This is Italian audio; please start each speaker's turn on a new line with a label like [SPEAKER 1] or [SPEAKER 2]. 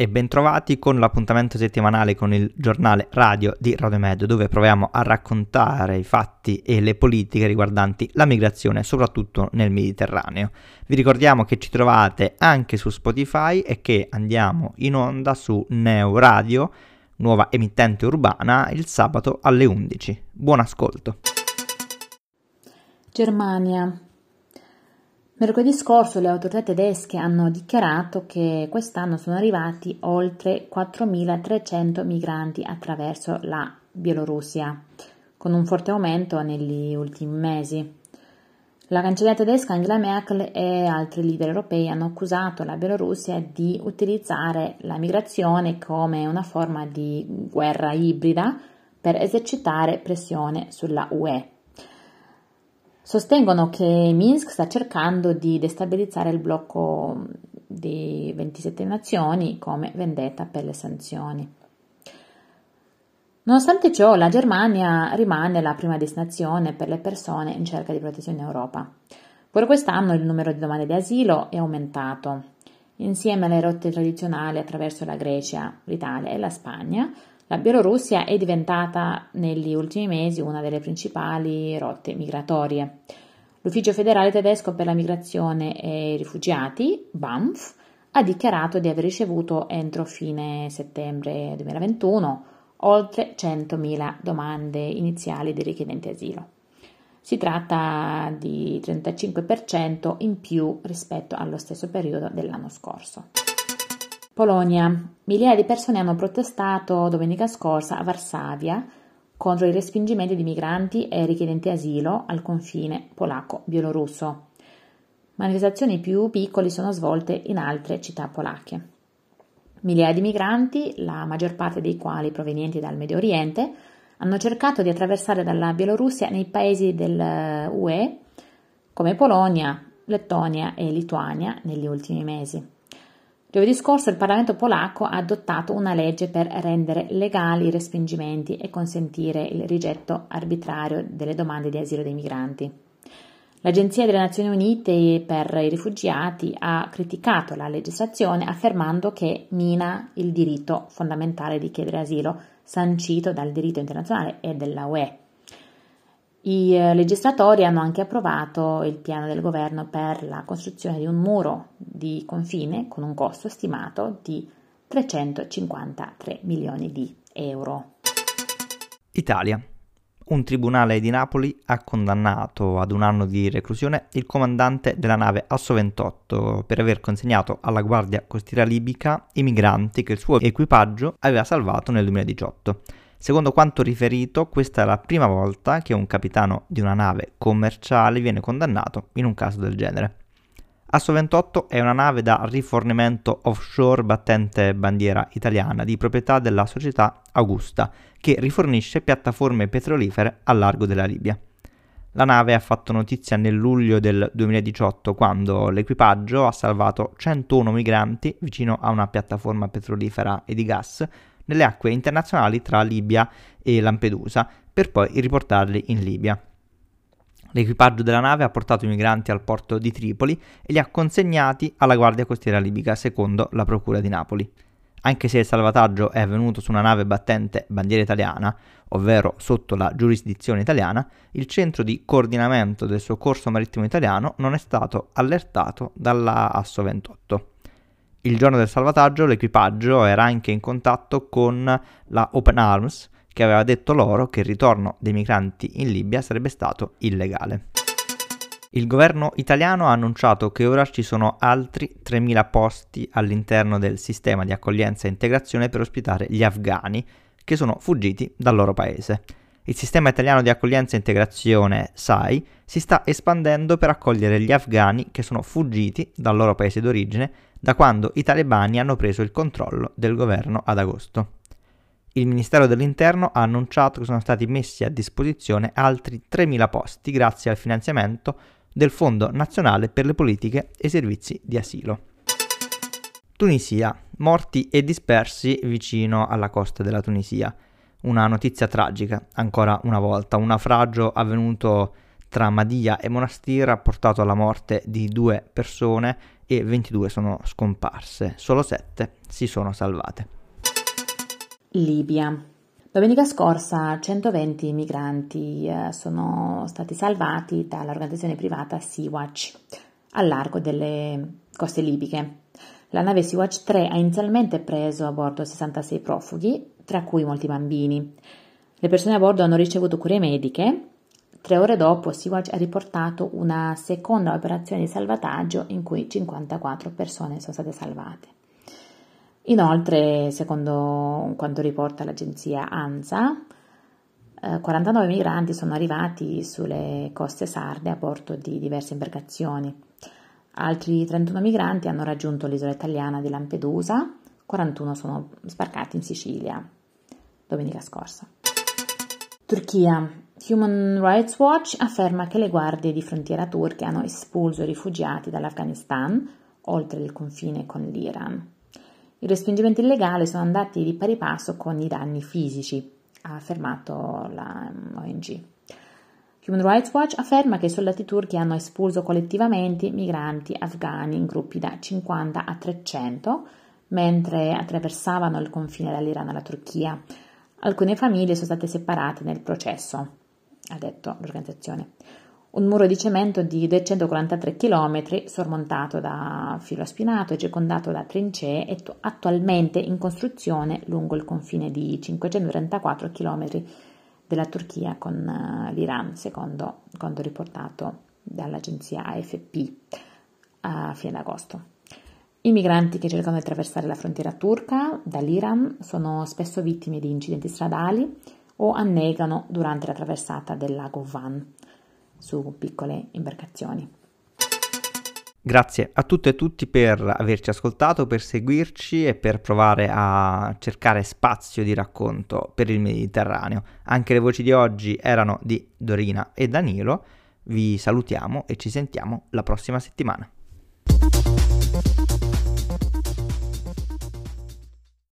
[SPEAKER 1] e bentrovati con l'appuntamento settimanale con il giornale radio di Radio Med dove proviamo a raccontare i fatti e le politiche riguardanti la migrazione soprattutto nel Mediterraneo. Vi ricordiamo che ci trovate anche su Spotify e che andiamo in onda su Neo Radio, nuova emittente urbana, il sabato alle 11. Buon ascolto.
[SPEAKER 2] Germania Mercoledì scorso le autorità tedesche hanno dichiarato che quest'anno sono arrivati oltre 4.300 migranti attraverso la Bielorussia, con un forte aumento negli ultimi mesi. La cancelliera tedesca Angela Merkel e altri leader europei hanno accusato la Bielorussia di utilizzare la migrazione come una forma di guerra ibrida per esercitare pressione sulla UE. Sostengono che Minsk sta cercando di destabilizzare il blocco di 27 nazioni come vendetta per le sanzioni. Nonostante ciò, la Germania rimane la prima destinazione per le persone in cerca di protezione in Europa. Pure quest'anno il numero di domande di asilo è aumentato. Insieme alle rotte tradizionali attraverso la Grecia, l'Italia e la Spagna, la Bielorussia è diventata negli ultimi mesi una delle principali rotte migratorie. L'Ufficio federale tedesco per la migrazione e i rifugiati, BAMF, ha dichiarato di aver ricevuto entro fine settembre 2021 oltre 100.000 domande iniziali di richiedenti asilo. Si tratta di 35% in più rispetto allo stesso periodo dell'anno scorso. Polonia. Migliaia di persone hanno protestato domenica scorsa a Varsavia contro i respingimenti di migranti e richiedenti asilo al confine polacco-bielorusso. Manifestazioni più piccole sono svolte in altre città polacche. Migliaia di migranti, la maggior parte dei quali provenienti dal Medio Oriente, hanno cercato di attraversare dalla Bielorussia nei paesi dell'UE come Polonia, Lettonia e Lituania negli ultimi mesi. Giovedì scorso il Parlamento polacco ha adottato una legge per rendere legali i respingimenti e consentire il rigetto arbitrario delle domande di asilo dei migranti. L'Agenzia delle Nazioni Unite per i rifugiati ha criticato la legislazione affermando che mina il diritto fondamentale di chiedere asilo sancito dal diritto internazionale e della UE. I eh, legislatori hanno anche approvato il piano del governo per la costruzione di un muro di confine con un costo stimato di 353 milioni di euro.
[SPEAKER 1] Italia. Un tribunale di Napoli ha condannato ad un anno di reclusione il comandante della nave Asso 28 per aver consegnato alla Guardia Costiera Libica i migranti che il suo equipaggio aveva salvato nel 2018. Secondo quanto riferito, questa è la prima volta che un capitano di una nave commerciale viene condannato in un caso del genere. Asso 28 è una nave da rifornimento offshore battente bandiera italiana di proprietà della società Augusta, che rifornisce piattaforme petrolifere al largo della Libia. La nave ha fatto notizia nel luglio del 2018 quando l'equipaggio ha salvato 101 migranti vicino a una piattaforma petrolifera e di gas nelle acque internazionali tra Libia e Lampedusa, per poi riportarli in Libia. L'equipaggio della nave ha portato i migranti al porto di Tripoli e li ha consegnati alla Guardia Costiera libica, secondo la Procura di Napoli. Anche se il salvataggio è avvenuto su una nave battente bandiera italiana, ovvero sotto la giurisdizione italiana, il centro di coordinamento del soccorso marittimo italiano non è stato allertato dalla ASSO 28. Il giorno del salvataggio l'equipaggio era anche in contatto con la Open Arms che aveva detto loro che il ritorno dei migranti in Libia sarebbe stato illegale. Il governo italiano ha annunciato che ora ci sono altri 3.000 posti all'interno del sistema di accoglienza e integrazione per ospitare gli afghani che sono fuggiti dal loro paese. Il sistema italiano di accoglienza e integrazione SAI si sta espandendo per accogliere gli afghani che sono fuggiti dal loro paese d'origine da quando i talebani hanno preso il controllo del governo ad agosto. Il Ministero dell'Interno ha annunciato che sono stati messi a disposizione altri 3.000 posti grazie al finanziamento del Fondo Nazionale per le Politiche e Servizi di Asilo. Tunisia. Morti e dispersi vicino alla costa della Tunisia. Una notizia tragica, ancora una volta, un naufragio avvenuto tra Madia e Monastir ha portato alla morte di due persone e 22 sono scomparse, solo 7 si sono salvate.
[SPEAKER 2] Libia. Domenica scorsa 120 migranti eh, sono stati salvati dall'organizzazione privata Sea-Watch al largo delle coste libiche. La nave Sea-Watch 3 ha inizialmente preso a bordo 66 profughi, tra cui molti bambini. Le persone a bordo hanno ricevuto cure mediche. Tre ore dopo Sea-Watch ha riportato una seconda operazione di salvataggio in cui 54 persone sono state salvate. Inoltre, secondo quanto riporta l'agenzia ANSA, 49 eh, migranti sono arrivati sulle coste sarde a bordo di diverse imbarcazioni. Altri 31 migranti hanno raggiunto l'isola italiana di Lampedusa, 41 sono sbarcati in Sicilia domenica scorsa. Turchia. Human Rights Watch afferma che le guardie di frontiera turche hanno espulso i rifugiati dall'Afghanistan oltre il confine con l'Iran. I respingimenti illegali sono andati di pari passo con i danni fisici, ha affermato la ONG. Human Rights Watch afferma che i soldati turchi hanno espulso collettivamente migranti afghani in gruppi da 50 a 300 mentre attraversavano il confine dall'Iran alla Turchia. Alcune famiglie sono state separate nel processo, ha detto l'organizzazione un muro di cemento di 243 km sormontato da filo spinato e circondato da trincee è attualmente in costruzione lungo il confine di 534 km della Turchia con eh, l'Iran, secondo quanto riportato dall'agenzia AFP a fine agosto. I migranti che cercano di attraversare la frontiera turca dall'Iran sono spesso vittime di incidenti stradali o annegano durante la traversata del lago Van su piccole imbarcazioni.
[SPEAKER 1] Grazie a tutte e tutti per averci ascoltato, per seguirci e per provare a cercare spazio di racconto per il Mediterraneo. Anche le voci di oggi erano di Dorina e Danilo. Vi salutiamo e ci sentiamo la prossima settimana.